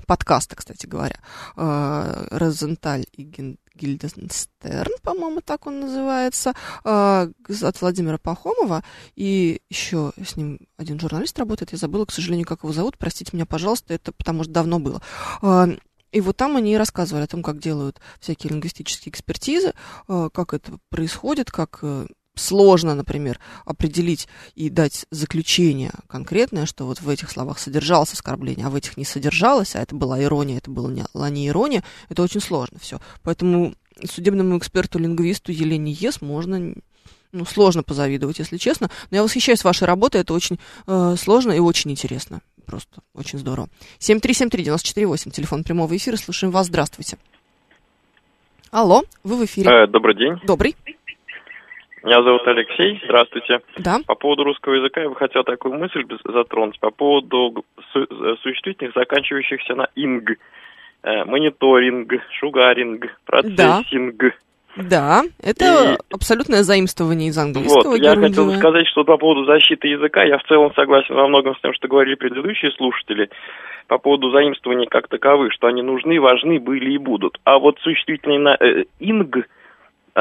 подкаста, кстати говоря, э, Розенталь и Гильденстерн, по-моему, так он называется, э, от Владимира Пахомова, и еще с ним один журналист работает, я забыла, к сожалению, как его зовут, простите меня, пожалуйста, это потому что давно было. Э, и вот там они рассказывали о том, как делают всякие лингвистические экспертизы, э, как это происходит, как э, сложно, например, определить и дать заключение конкретное, что вот в этих словах содержалось оскорбление, а в этих не содержалось, а это была ирония, это была не ирония, это очень сложно все. Поэтому судебному эксперту-лингвисту Елене Ес можно ну, сложно позавидовать, если честно. Но я восхищаюсь вашей работой, это очень э, сложно и очень интересно. Просто очень здорово. 7373948, телефон прямого эфира, слушаем вас, здравствуйте. Алло, вы в эфире. Э, добрый день. Добрый. Меня зовут Алексей, здравствуйте. Да. По поводу русского языка я бы хотел такую мысль затронуть. По поводу су- э, существительных, заканчивающихся на «инг». Э, мониторинг, шугаринг, процессинг. Да. Да, это и... абсолютное заимствование из английского. Вот, я хотел сказать, что по поводу защиты языка, я в целом согласен во многом с тем, что говорили предыдущие слушатели, по поводу заимствований как таковых, что они нужны, важны, были и будут. А вот существительный на э, инг,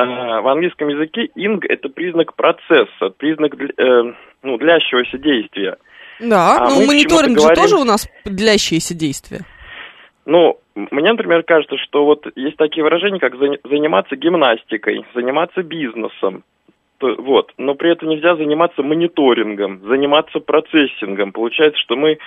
в английском языке инг это признак процесса, признак э, ну, длящегося действия. Да, а ну мониторинг же говорим... тоже у нас длящееся действие. Ну, мне, например, кажется, что вот есть такие выражения, как заниматься гимнастикой, заниматься бизнесом. Вот. Но при этом нельзя заниматься мониторингом, заниматься процессингом. Получается, что мы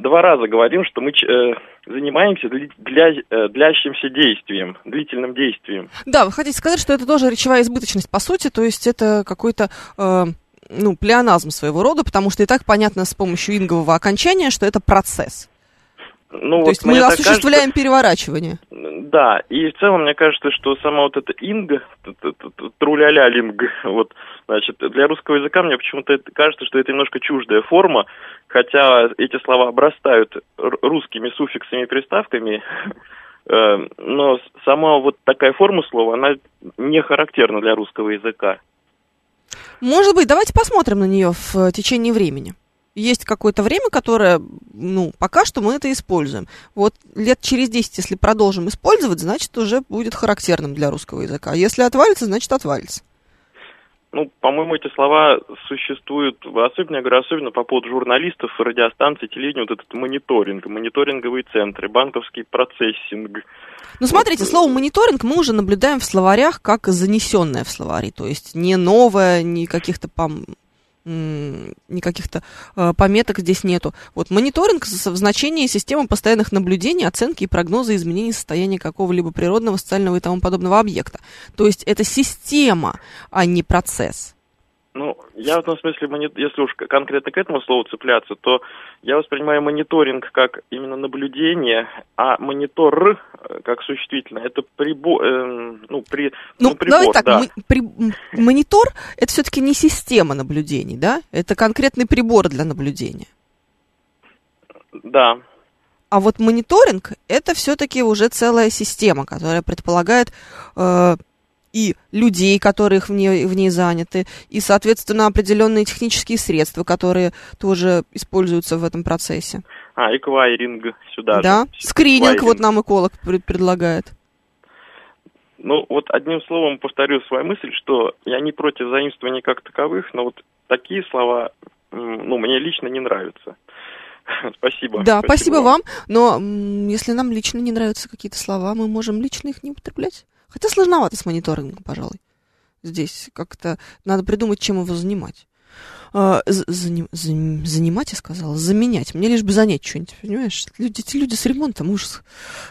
два раза говорим, что мы э, занимаемся для, для, э, длящимся действием, длительным действием. Да, вы хотите сказать, что это тоже речевая избыточность, по сути, то есть это какой-то... Э ну, плеоназм своего рода, потому что и так понятно с помощью ингового окончания, что это процесс. Ну, То вот есть мы осуществляем кажется, переворачивание. Да, и в целом мне кажется, что сама вот эта инг, труляля линг, [LAUGHS] вот, значит, для русского языка мне почему-то кажется, что это немножко чуждая форма, хотя эти слова обрастают русскими суффиксами и приставками, [LAUGHS] э, но сама вот такая форма слова, она не характерна для русского языка. Может быть, давайте посмотрим на нее в течение времени есть какое-то время, которое, ну, пока что мы это используем. Вот лет через 10, если продолжим использовать, значит, уже будет характерным для русского языка. Если отвалится, значит, отвалится. Ну, по-моему, эти слова существуют, особенно, я говорю, особенно по поводу журналистов, радиостанций, телевидения, вот этот мониторинг, мониторинговые центры, банковский процессинг. Ну, смотрите, вот. слово мониторинг мы уже наблюдаем в словарях как занесенное в словари, то есть не новое, не каких-то никаких-то э, пометок здесь нету. Вот мониторинг в значении системы постоянных наблюдений, оценки и прогноза изменений состояния какого-либо природного, социального и тому подобного объекта. То есть это система, а не процесс. Ну, я в этом смысле, если уж конкретно к этому слову цепляться, то я воспринимаю мониторинг как именно наблюдение, а монитор э, как существительное, это прибор, э, ну, при, ну, ну прибор, давайте так, да. при, монитор это все-таки не система наблюдений, да? Это конкретный прибор для наблюдения. Да. А вот мониторинг это все-таки уже целая система, которая предполагает э, и людей, которые в ней, в ней заняты, и, соответственно, определенные технические средства, которые тоже используются в этом процессе. А, эквайринг сюда Да, же. скрининг эквайринг. вот нам эколог предлагает. Ну, вот одним словом повторю свою мысль, что я не против заимствований как таковых, но вот такие слова, ну, мне лично не нравятся. [LAUGHS] Спасибо. Да, спасибо, спасибо вам. Но если нам лично не нравятся какие-то слова, мы можем лично их не употреблять. Хотя сложновато с мониторингом, пожалуй. Здесь как-то надо придумать, чем его занимать. А, заним, заним, занимать, я сказала, заменять. Мне лишь бы занять что-нибудь, понимаешь? Люди, эти люди с ремонтом, ужас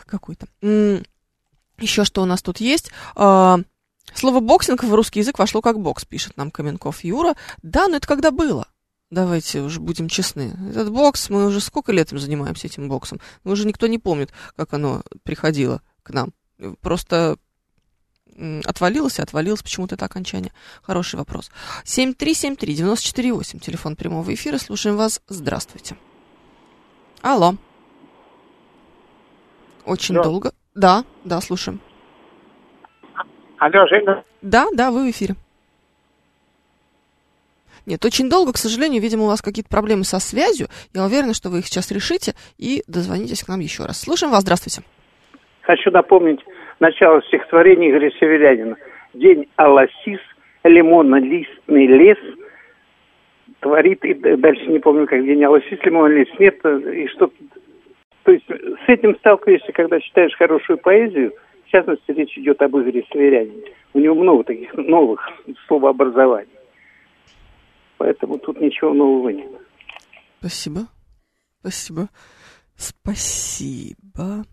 какой-то. Еще что у нас тут есть? А, слово боксинг в русский язык вошло как бокс, пишет нам Каменков Юра. Да, но это когда было? Давайте уже будем честны. Этот бокс, мы уже сколько лет занимаемся этим боксом? Уже никто не помнит, как оно приходило к нам. Просто отвалилось и отвалилось почему-то это окончание? Хороший вопрос. 7373948, телефон прямого эфира. Слушаем вас. Здравствуйте. Алло. Очень Алло. долго. Да, да, слушаем. Алло, Женя. Да, да, вы в эфире. Нет, очень долго, к сожалению, видимо, у вас какие-то проблемы со связью. Я уверена, что вы их сейчас решите и дозвонитесь к нам еще раз. Слушаем вас, здравствуйте. Хочу напомнить начало стихотворения Игоря Северянина. День Аласис, лимонно-листный лес, творит, и дальше не помню, как день Аласис, лимонный лес, нет, и что То есть с этим сталкиваешься, когда читаешь хорошую поэзию, в частности, речь идет об Игоре Северянине. У него много таких новых словообразований. Поэтому тут ничего нового нет. Спасибо. Спасибо. Спасибо.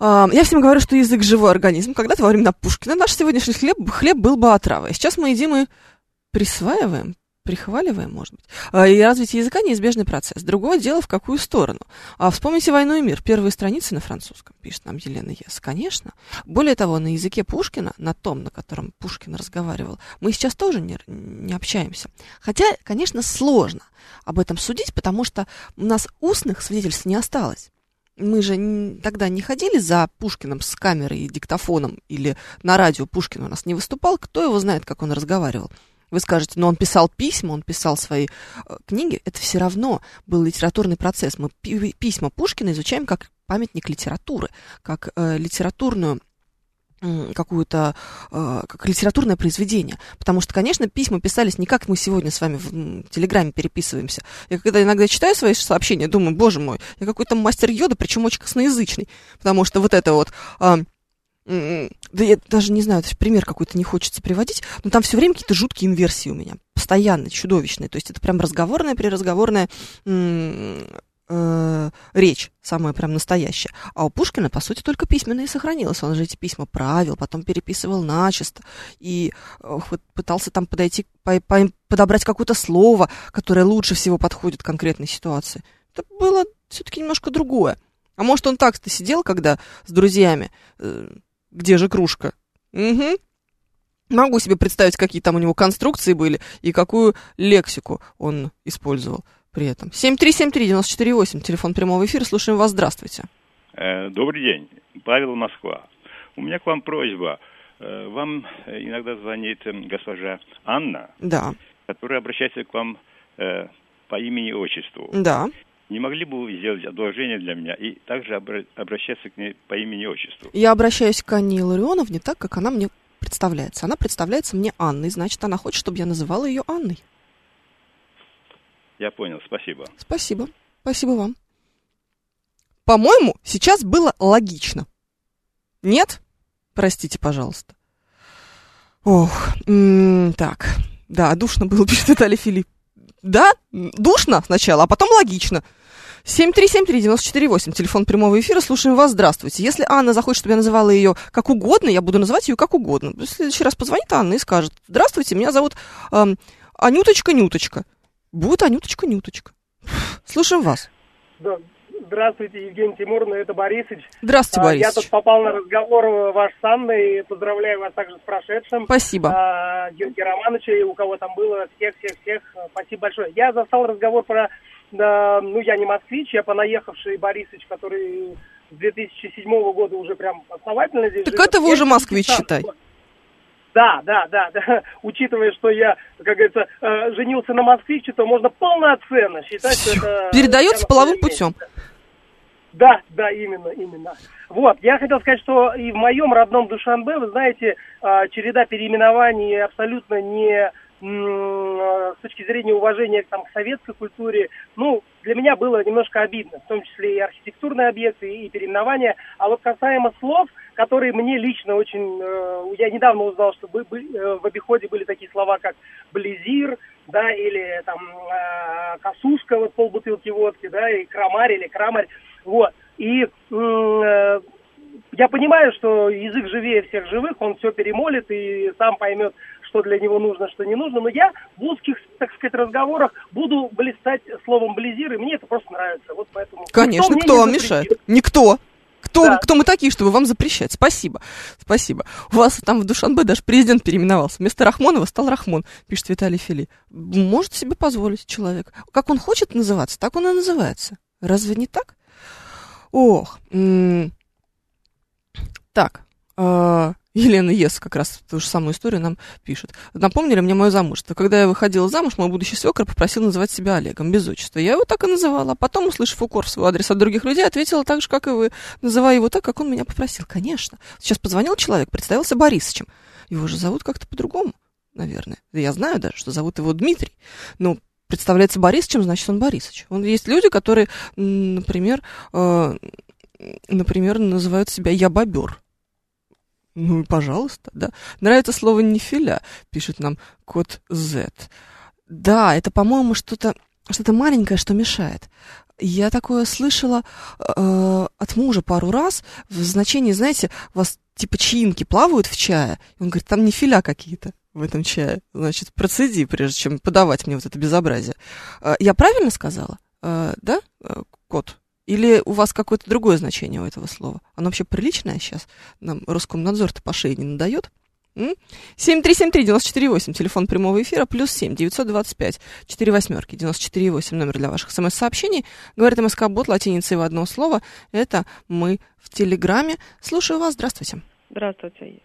Я всем говорю, что язык живой организм. Когда-то во времена Пушкина наш сегодняшний хлеб, хлеб был бы отравой. Сейчас мы едим и присваиваем, прихваливаем, может быть. А, И развитие языка неизбежный процесс. Другое дело, в какую сторону. А вспомните «Войну и мир». Первые страницы на французском, пишет нам Елена Ес. Конечно. Более того, на языке Пушкина, на том, на котором Пушкин разговаривал, мы сейчас тоже не, не общаемся. Хотя, конечно, сложно об этом судить, потому что у нас устных свидетельств не осталось. Мы же тогда не ходили за Пушкиным с камерой и диктофоном или на радио Пушкин у нас не выступал. Кто его знает, как он разговаривал? Вы скажете, но он писал письма, он писал свои э, книги. Это все равно был литературный процесс. Мы пи- письма Пушкина изучаем как памятник литературы, как э, литературную какую-то, э, как литературное произведение. Потому что, конечно, письма писались не как мы сегодня с вами в Телеграме переписываемся. Я когда иногда читаю свои сообщения, думаю, боже мой, я какой-то мастер йода, причем очень косноязычный. Потому что вот это вот... м, да я даже не знаю, пример какой-то не хочется приводить, но там все время какие-то жуткие инверсии у меня, постоянно, чудовищные. То есть это прям разговорная, переразговорная м, э, речь, самая прям настоящая. А у Пушкина, по сути, только письменное и сохранилось. Он же эти письма правил, потом переписывал начисто и э, пытался там подойти, по- по- подобрать какое-то слово, которое лучше всего подходит к конкретной ситуации. Это было все-таки немножко другое. А может, он так-то сидел, когда с друзьями, э, где же кружка? Угу. Могу себе представить, какие там у него конструкции были и какую лексику он использовал при этом. 7373948, телефон прямого эфира, слушаем вас, здравствуйте. Э, Добрый день, Павел Москва. У меня к вам просьба. Э, Вам иногда звонит э, госпожа Анна, Да, которая обращается к вам э, по имени и отчеству. да. Не могли бы вы сделать одолжение для меня и также обра- обращаться к ней по имени и отчеству? Я обращаюсь к Анне Илларионовне так, как она мне представляется. Она представляется мне Анной, значит, она хочет, чтобы я называла ее Анной. Я понял, спасибо. Спасибо. Спасибо вам. По-моему, сейчас было логично. Нет? Простите, пожалуйста. Ох, так. Да, душно было, [LAUGHS] пишет Виталий Филипп. Да, душно сначала, а потом логично. 7373948, телефон прямого эфира, слушаем вас, здравствуйте. Если Анна захочет, чтобы я называла ее как угодно, я буду называть ее как угодно. В следующий раз позвонит Анна и скажет, здравствуйте, меня зовут эм, Анюточка-Нюточка. Будет Анюточка-Нюточка. Слушаем вас. Да. Здравствуйте, Евгений Тимуровна, это Борисович. Здравствуйте, А, Я Борисович. тут попал на разговор ваш с Анной. Поздравляю вас также с прошедшим. Спасибо. А, Георгия Романовича, и у кого там было, всех-всех-всех. Спасибо большое. Я застал разговор про... ну, я не москвич, я понаехавший Борисович, который с 2007 года уже прям основательно здесь Так живет. это вы Я уже москвич, считай. Да, да, да, да. [LAUGHS] Учитывая, что я, как говорится, э, женился на москвиче, то можно полноценно считать, что это... Передается половым путем. да, да, именно, именно. Вот, я хотел сказать, что и в моем родном Душанбе, вы знаете, а, череда переименований абсолютно не а, с точки зрения уважения там, к советской культуре, ну, для меня было немножко обидно, в том числе и архитектурные объекты, и переименования. А вот касаемо слов, которые мне лично очень... э, я недавно узнал, что бы- бы- э, в обиходе были такие слова, как «близир», да, или там э, «косушка», вот полбутылки водки, да, и «крамарь» или «крамарь». Вот. И э, я понимаю, что язык живее всех живых, он все перемолит и сам поймет, что для него нужно, что не нужно. Но я в узких, так сказать, разговорах буду блистать словом «близир», и мне это просто нравится. Вот поэтому... Конечно, кто вам мешает? Никто. Кто, Да. кто мы такие, чтобы вам запрещать? Спасибо. Спасибо. У вас там в Душанбе даже президент переименовался. Вместо Рахмонова стал Рахмон, пишет Виталий Фили. Может себе позволить человек. Как он хочет называться, так он и называется. Разве не так? Ох. Так. а, Елена Ес как раз ту же самую историю нам пишет. Напомнили мне мое замужество. Когда я выходила замуж, мой будущий свекр попросил называть себя Олегом, без отчества. Я его так и называла. Потом, услышав укор в свой адрес от других людей, ответила так же, как и вы, называя его так, как он меня попросил. Конечно. Сейчас позвонил человек, представился Борисовичем. Его же зовут как-то по-другому, наверное. Я знаю даже, что зовут его Дмитрий. Но представляется Борисовичем, значит, он Борисович. Он, есть люди, которые, например, э, например, называют себя «я бобер». Ну, пожалуйста, да. Нравится слово нефиля, пишет нам код Z. Да, это, по-моему, что-то что-то маленькое, что мешает. Я такое слышала э, от мужа пару раз в значении, знаете, у вас типа чаинки плавают в чае. Он говорит, там не филя какие-то в этом чае. Значит, процеди, прежде чем подавать мне вот это безобразие. Э, я правильно сказала? Э, да? Или у вас какое-то другое значение у этого слова? Оно вообще приличное сейчас? Нам Роскомнадзор-то по шее не надает? 7373948, телефон прямого эфира, плюс 7, 925, 4 восьмерки, 94,8, номер для ваших смс-сообщений. Говорит МСК Бот латиницей в одно слово. Это мы в Телеграме. Слушаю вас, здравствуйте. Здравствуйте,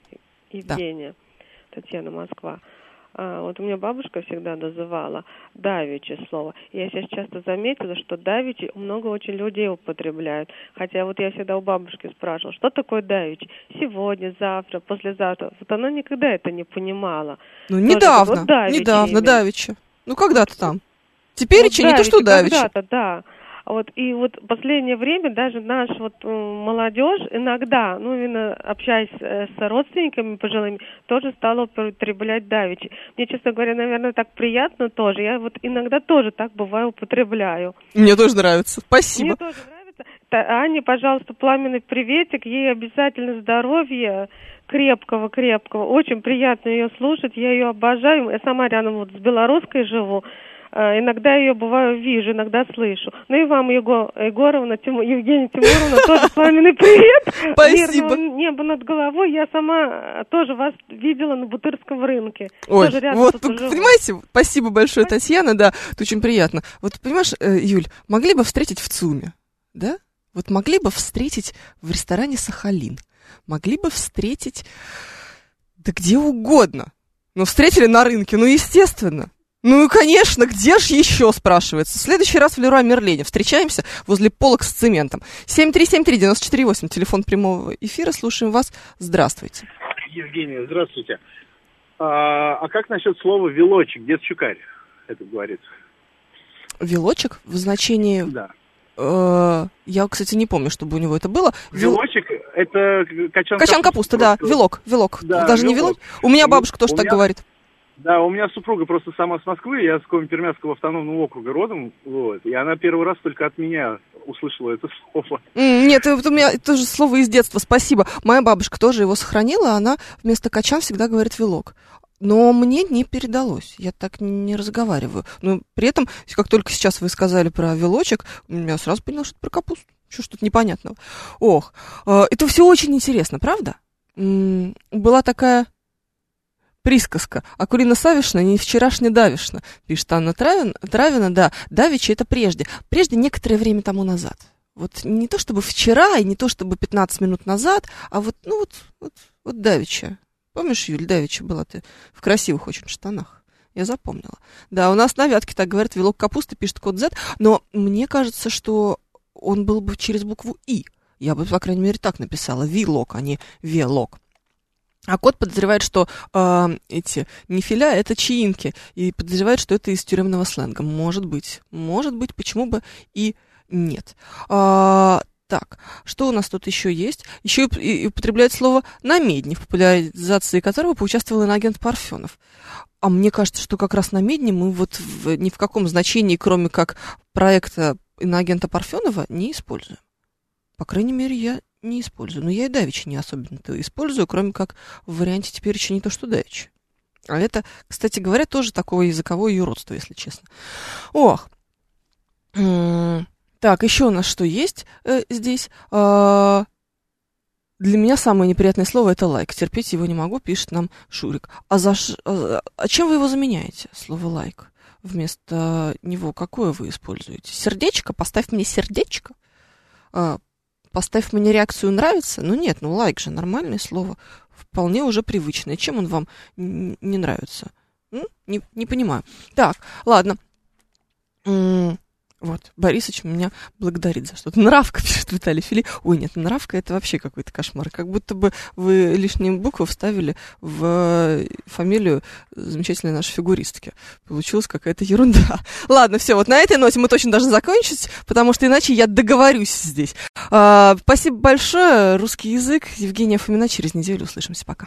Евгения. Да. Татьяна, Москва. А, вот у меня бабушка всегда называла давичи слово. Я сейчас часто заметила, что давичи много очень людей употребляют. Хотя вот я всегда у бабушки спрашивала, что такое давичи? Сегодня, завтра, послезавтра. Вот она никогда это не понимала. Ну, недавно, вот давичи недавно, именно. давичи. Ну, когда-то там. Теперь вот не то, что давичи. Когда-то, да. Вот, и вот последнее время даже наш вот э, молодежь иногда, ну, именно общаясь э, с родственниками пожилыми, тоже стала употреблять давичи. Мне, честно говоря, наверное, так приятно тоже. Я вот иногда тоже так бываю употребляю. Мне тоже нравится. Спасибо. Мне тоже нравится. Ане, пожалуйста, пламенный приветик. Ей обязательно здоровья крепкого-крепкого. Очень приятно ее слушать. Я ее обожаю. Я сама рядом вот с белорусской живу. А, иногда ее бываю вижу, иногда слышу. Ну и вам, Его, Егоровна, Тиму, Евгения Тимуровна, тоже пламенный привет. [LAUGHS] Спасибо. Мирного небо над головой. Я сама тоже вас видела на Бутырском рынке. Ой, вот, понимаете, спасибо большое, Татьяна, да, это очень приятно. Вот, понимаешь, э, Юль, могли бы встретить в ЦУМе, да? Вот могли бы встретить в ресторане «Сахалин», могли бы встретить да где угодно. Но встретили на рынке, ну, естественно. Ну, конечно, где же еще, спрашивается. В следующий раз в Леруа Мерлене встречаемся возле полок с цементом. 7373948, телефон прямого эфира, слушаем вас. Здравствуйте. Евгения, здравствуйте. А, а как насчет слова «велочек»? Дед Щукарь это говорит. Велочек в значении... Да. Э, я, кстати, не помню, чтобы у него это было. Велочек – это качан, качан капусты. да, вилок, вилок. Да, Даже вилок. не вилок. У меня бабушка тоже у так меня... говорит. Да, у меня супруга просто сама с Москвы, я с Коми-Пермяцкого автономного округа родом, вот, и она первый раз только от меня услышала это [LAUGHS] слово. Нет, это у меня тоже слово из детства, спасибо. Моя бабушка тоже его сохранила, она вместо качан всегда говорит вилок. Но мне не передалось, я так не разговариваю. Но при этом, как только сейчас вы сказали про вилочек, я сразу поняла, что это про капусту. Что ж тут непонятного? Ох, э, это все очень интересно, правда? Была такая присказка. Акулина Савишна не вчерашне давишна, пишет Анна Травина. Травина, да, давичи это прежде. Прежде некоторое время тому назад. Вот не то чтобы вчера и не то чтобы 15 минут назад, а вот, ну вот, вот, вот давича. Помнишь, Юль, давича была ты в красивых очень штанах? Я запомнила. Да, у нас на вятке так говорят, вилок капусты, пишет код Z, но мне кажется, что он был бы через букву И. Я бы, по крайней мере, так написала. Вилок, а не велок. А кот подозревает, что э, эти нефиля это чаинки, и подозревает, что это из тюремного сленга. Может быть, может быть, почему бы и нет. А, так, что у нас тут еще есть? Еще и, и употребляет слово намедни, в популяризации которого поучаствовал иноагент Парфенов. А мне кажется, что как раз намедни мы вот в, ни в каком значении, кроме как проекта иноагента Парфенова, не используем. По крайней мере, я не использую. Но я и давичи не особенно-то использую, кроме как в варианте теперь еще не то, что давичи. А это, кстати говоря, тоже такое языковое юродство, если честно. Ох. Так, еще у нас что есть э, здесь? А, для меня самое неприятное слово это лайк. Терпеть его не могу, пишет нам Шурик. А, за, а, а чем вы его заменяете, слово лайк? Вместо него какое вы используете? Сердечко? Поставь мне сердечко. А, поставь мне реакцию нравится. Ну нет, ну лайк же нормальное слово, вполне уже привычное. Чем он вам не нравится? Не, не понимаю. Так, ладно. Вот, Борисович меня благодарит за что-то. Нравка, [LAUGHS] пишет Виталий Фили. Ой, нет, нравка это вообще какой-то кошмар. Как будто бы вы лишние буквы вставили в фамилию замечательной нашей фигуристки. Получилась какая-то ерунда. [LAUGHS] Ладно, все, вот на этой ноте мы точно должны закончить, потому что иначе я договорюсь здесь. А, спасибо большое. Русский язык. Евгения Фомина. Через неделю услышимся. Пока.